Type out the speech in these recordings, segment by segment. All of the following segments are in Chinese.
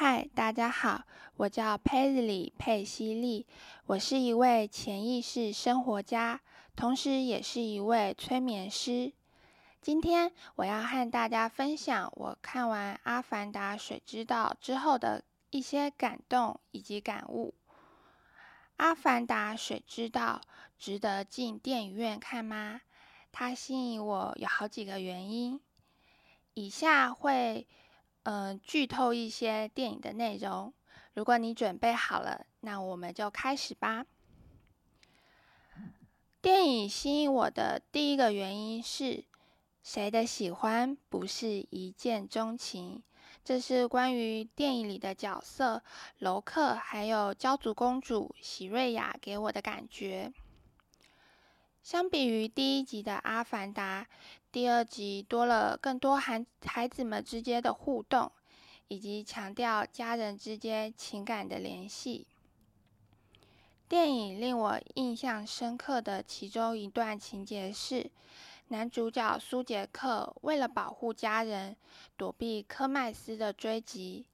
嗨，大家好，我叫佩里佩西利，我是一位潜意识生活家，同时也是一位催眠师。今天我要和大家分享我看完《阿凡达：水之道》之后的一些感动以及感悟。《阿凡达：水之道》值得进电影院看吗？它吸引我有好几个原因，以下会。嗯，剧透一些电影的内容。如果你准备好了，那我们就开始吧。电影吸引我的第一个原因是，谁的喜欢不是一见钟情？这是关于电影里的角色楼克还有焦族公主喜瑞雅给我的感觉。相比于第一集的《阿凡达》，第二集多了更多孩孩子们之间的互动，以及强调家人之间情感的联系。电影令我印象深刻的其中一段情节是，男主角苏杰克为了保护家人，躲避科麦斯的追击，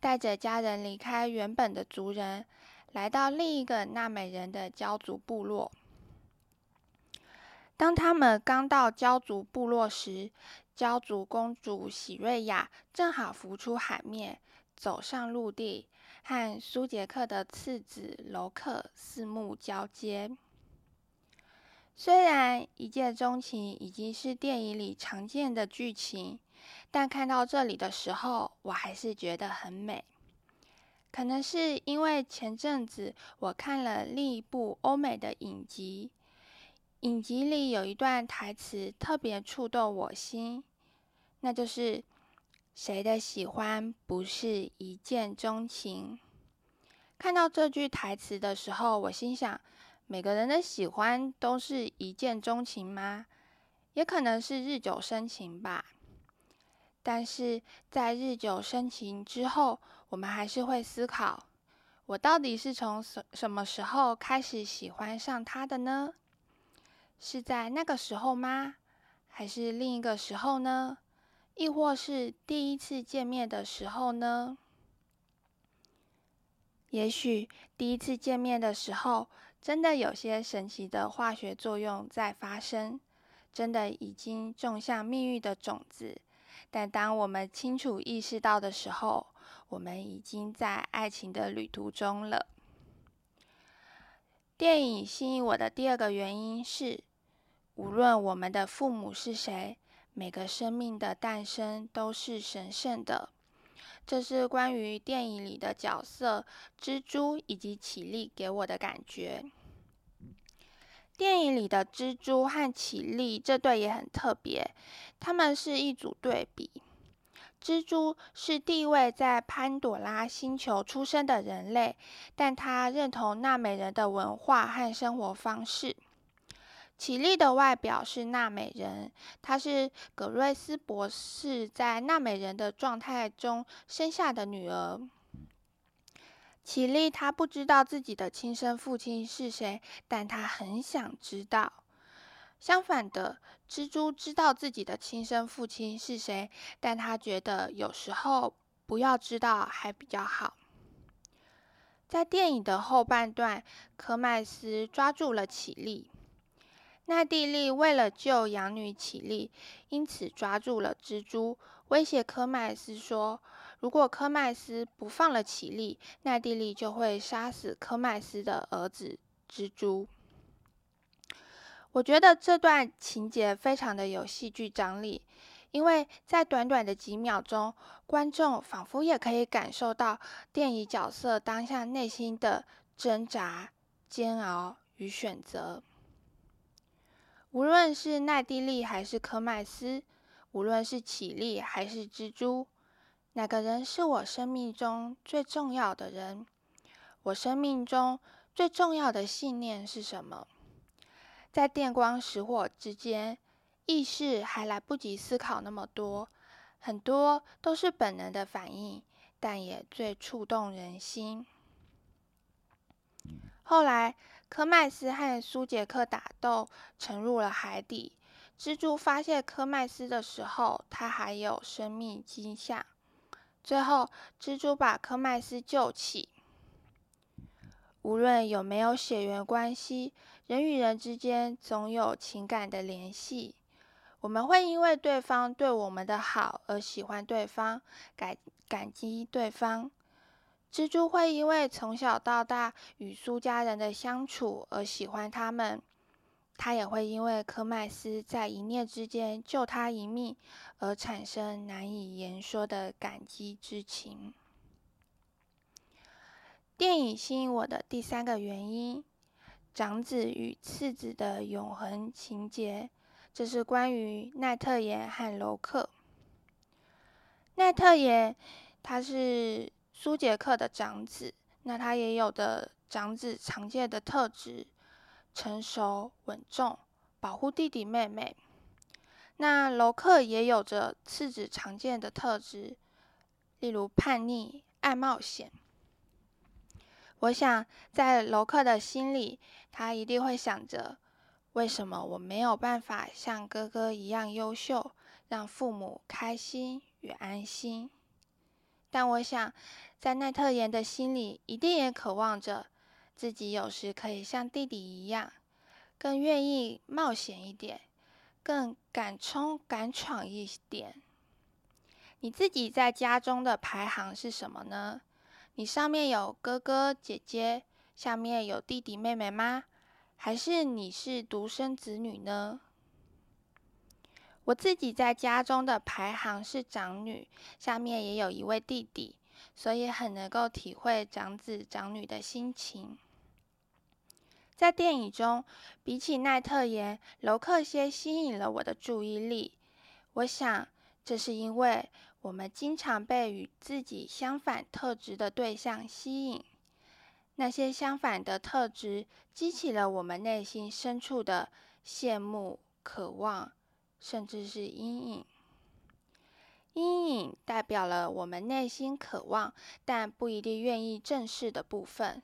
带着家人离开原本的族人，来到另一个纳美人的骄族部落。当他们刚到焦族部落时，焦族公主喜瑞亚正好浮出海面，走上陆地，和苏杰克的次子楼克四目交接。虽然一见钟情已经是电影里常见的剧情，但看到这里的时候，我还是觉得很美。可能是因为前阵子我看了另一部欧美的影集。影集里有一段台词特别触动我心，那就是“谁的喜欢不是一见钟情？”看到这句台词的时候，我心想：每个人的喜欢都是一见钟情吗？也可能是日久生情吧。但是在日久生情之后，我们还是会思考：我到底是从什什么时候开始喜欢上他的呢？是在那个时候吗？还是另一个时候呢？亦或是第一次见面的时候呢？也许第一次见面的时候，真的有些神奇的化学作用在发生，真的已经种下命运的种子。但当我们清楚意识到的时候，我们已经在爱情的旅途中了。电影吸引我的第二个原因是。无论我们的父母是谁，每个生命的诞生都是神圣的。这是关于电影里的角色蜘蛛以及绮丽给我的感觉。电影里的蜘蛛和绮丽这对也很特别，他们是一组对比。蜘蛛是第一位在潘朵拉星球出生的人类，但他认同纳美人的文化和生活方式。绮丽的外表是纳美人，她是葛瑞斯博士在纳美人的状态中生下的女儿。绮丽她不知道自己的亲生父亲是谁，但她很想知道。相反的，蜘蛛知道自己的亲生父亲是谁，但他觉得有时候不要知道还比较好。在电影的后半段，科麦斯抓住了绮丽。奈蒂利为了救养女绮丽，因此抓住了蜘蛛，威胁科麦斯说：“如果科麦斯不放了绮丽，奈蒂利就会杀死科麦斯的儿子蜘蛛。”我觉得这段情节非常的有戏剧张力，因为在短短的几秒钟，观众仿佛也可以感受到电影角色当下内心的挣扎、煎熬与选择。无论是奈蒂利还是科麦斯，无论是绮丽还是蜘蛛，哪个人是我生命中最重要的人？我生命中最重要的信念是什么？在电光石火之间，意识还来不及思考那么多，很多都是本能的反应，但也最触动人心。后来。科麦斯和苏杰克打斗，沉入了海底。蜘蛛发现科麦斯的时候，他还有生命迹象。最后，蜘蛛把科麦斯救起。无论有没有血缘关系，人与人之间总有情感的联系。我们会因为对方对我们的好而喜欢对方，感感激对方。蜘蛛会因为从小到大与苏家人的相处而喜欢他们。他也会因为科麦斯在一念之间救他一命而产生难以言说的感激之情。电影吸引我的第三个原因，长子与次子的永恒情节，这是关于奈特岩和楼克。奈特岩他是苏杰克的长子，那他也有的长子常见的特质：成熟、稳重、保护弟弟妹妹。那楼克也有着次子常见的特质，例如叛逆、爱冒险。我想，在楼克的心里，他一定会想着：为什么我没有办法像哥哥一样优秀，让父母开心与安心？但我想，在奈特岩的心里，一定也渴望着自己有时可以像弟弟一样，更愿意冒险一点，更敢冲敢闯一点。你自己在家中的排行是什么呢？你上面有哥哥姐姐，下面有弟弟妹妹吗？还是你是独生子女呢？我自己在家中的排行是长女，下面也有一位弟弟，所以很能够体会长子长女的心情。在电影中，比起奈特岩，楼克先吸引了我的注意力。我想，这是因为。我们经常被与自己相反特质的对象吸引，那些相反的特质激起了我们内心深处的羡慕、渴望，甚至是阴影。阴影代表了我们内心渴望但不一定愿意正视的部分，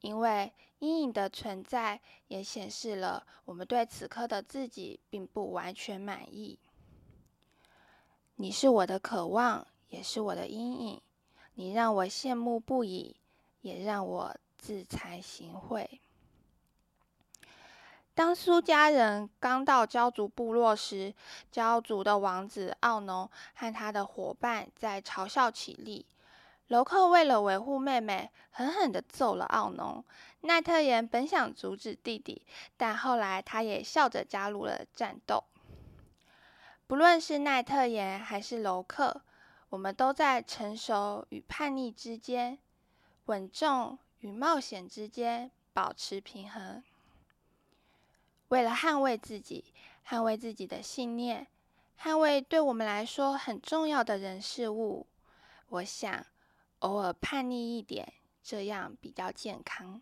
因为阴影的存在也显示了我们对此刻的自己并不完全满意。你是我的渴望，也是我的阴影。你让我羡慕不已，也让我自惭形秽。当苏家人刚到焦族部落时，焦族的王子奥农和他的伙伴在嘲笑起立。楼克为了维护妹妹，狠狠地揍了奥农。奈特岩本想阻止弟弟，但后来他也笑着加入了战斗。不论是奈特岩还是楼克，我们都在成熟与叛逆之间、稳重与冒险之间保持平衡。为了捍卫自己、捍卫自己的信念、捍卫对我们来说很重要的人事物，我想偶尔叛逆一点，这样比较健康。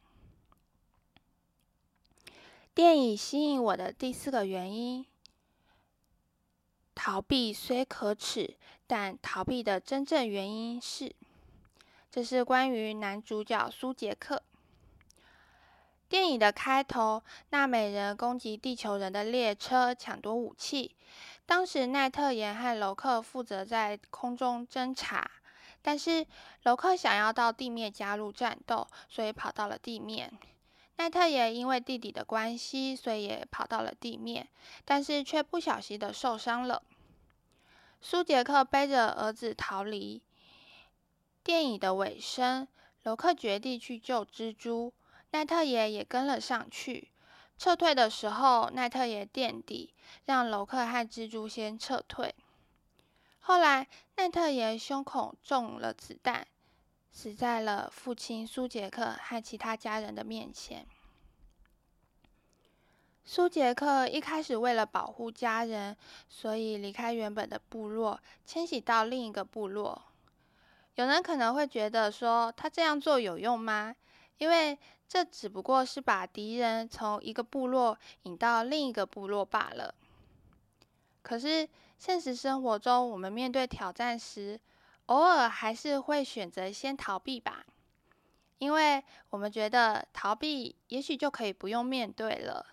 电影吸引我的第四个原因。逃避虽可耻，但逃避的真正原因是，这是关于男主角苏杰克。电影的开头，纳美人攻击地球人的列车，抢夺武器。当时奈特岩和楼克负责在空中侦察，但是楼克想要到地面加入战斗，所以跑到了地面。奈特也因为弟弟的关系，所以也跑到了地面，但是却不小心的受伤了。苏杰克背着儿子逃离。电影的尾声，楼克决定去救蜘蛛，奈特爷也跟了上去。撤退的时候，奈特爷垫底，让楼克和蜘蛛先撤退。后来，奈特爷胸口中了子弹。死在了父亲苏杰克和其他家人的面前。苏杰克一开始为了保护家人，所以离开原本的部落，迁徙到另一个部落。有人可能会觉得说，他这样做有用吗？因为这只不过是把敌人从一个部落引到另一个部落罢了。可是现实生活中，我们面对挑战时，偶尔还是会选择先逃避吧，因为我们觉得逃避也许就可以不用面对了。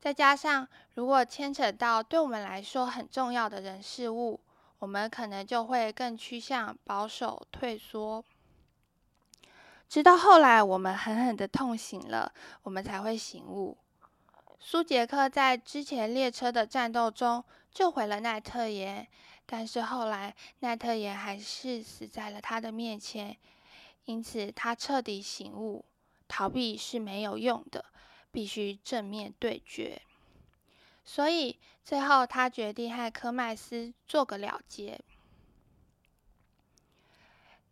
再加上，如果牵扯到对我们来说很重要的人事物，我们可能就会更趋向保守退缩。直到后来，我们狠狠的痛醒了，我们才会醒悟。苏杰克在之前列车的战斗中救回了奈特岩，但是后来奈特岩还是死在了他的面前，因此他彻底醒悟，逃避是没有用的，必须正面对决。所以最后他决定和科麦斯做个了结。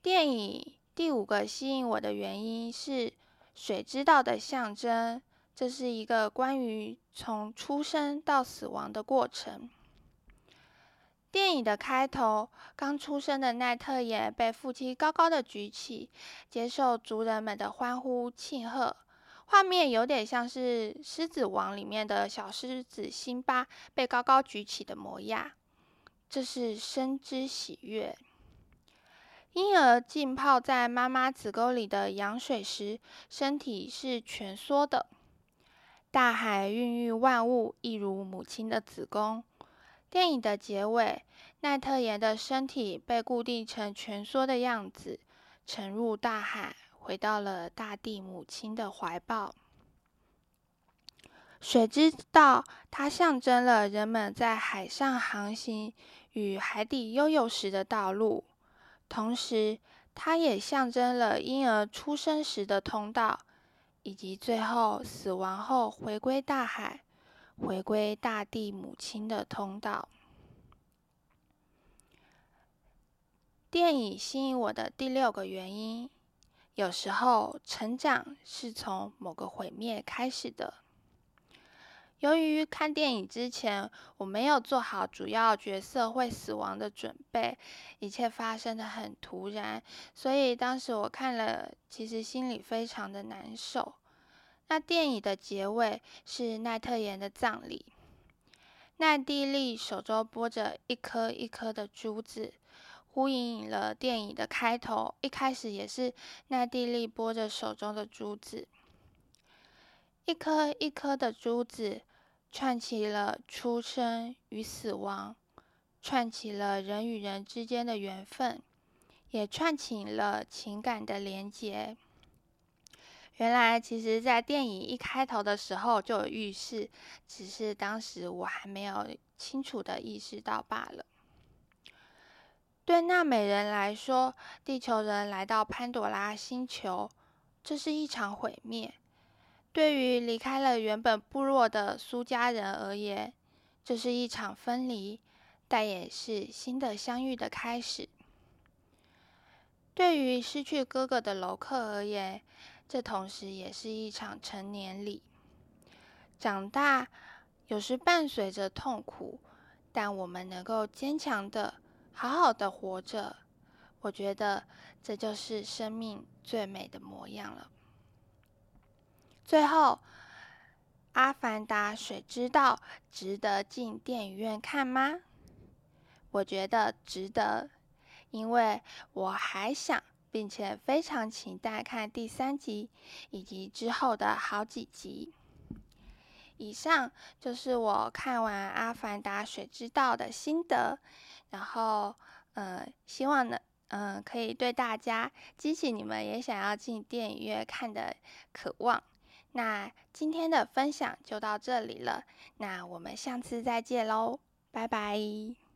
电影。第五个吸引我的原因是水之道的象征，这是一个关于从出生到死亡的过程。电影的开头，刚出生的奈特也被父亲高高的举起，接受族人们的欢呼庆贺，画面有点像是《狮子王》里面的小狮子辛巴被高高举起的模样，这是生之喜悦。婴儿浸泡在妈妈子宫里的羊水时，身体是蜷缩的。大海孕育万物，一如母亲的子宫。电影的结尾，奈特岩的身体被固定成蜷缩的样子，沉入大海，回到了大地母亲的怀抱。水之道，它象征了人们在海上航行与海底悠游时的道路。同时，它也象征了婴儿出生时的通道，以及最后死亡后回归大海、回归大地母亲的通道。电影吸引我的第六个原因，有时候成长是从某个毁灭开始的。由于看电影之前我没有做好主要角色会死亡的准备，一切发生的很突然，所以当时我看了，其实心里非常的难受。那电影的结尾是奈特岩的葬礼，奈蒂利手中拨着一颗一颗的珠子，呼应了电影的开头，一开始也是奈蒂利拨着手中的珠子，一颗一颗的珠子。串起了出生与死亡，串起了人与人之间的缘分，也串起了情感的连结。原来，其实，在电影一开头的时候就有预示，只是当时我还没有清楚的意识到罢了。对纳美人来说，地球人来到潘朵拉星球，这是一场毁灭。对于离开了原本部落的苏家人而言，这是一场分离，但也是新的相遇的开始。对于失去哥哥的楼克而言，这同时也是一场成年礼。长大有时伴随着痛苦，但我们能够坚强的、好好的活着，我觉得这就是生命最美的模样了。最后，《阿凡达：水之道》值得进电影院看吗？我觉得值得，因为我还想并且非常期待看第三集以及之后的好几集。以上就是我看完《阿凡达：水之道》的心得，然后，呃，希望呢，嗯，可以对大家激起你们也想要进电影院看的渴望。那今天的分享就到这里了，那我们下次再见喽，拜拜。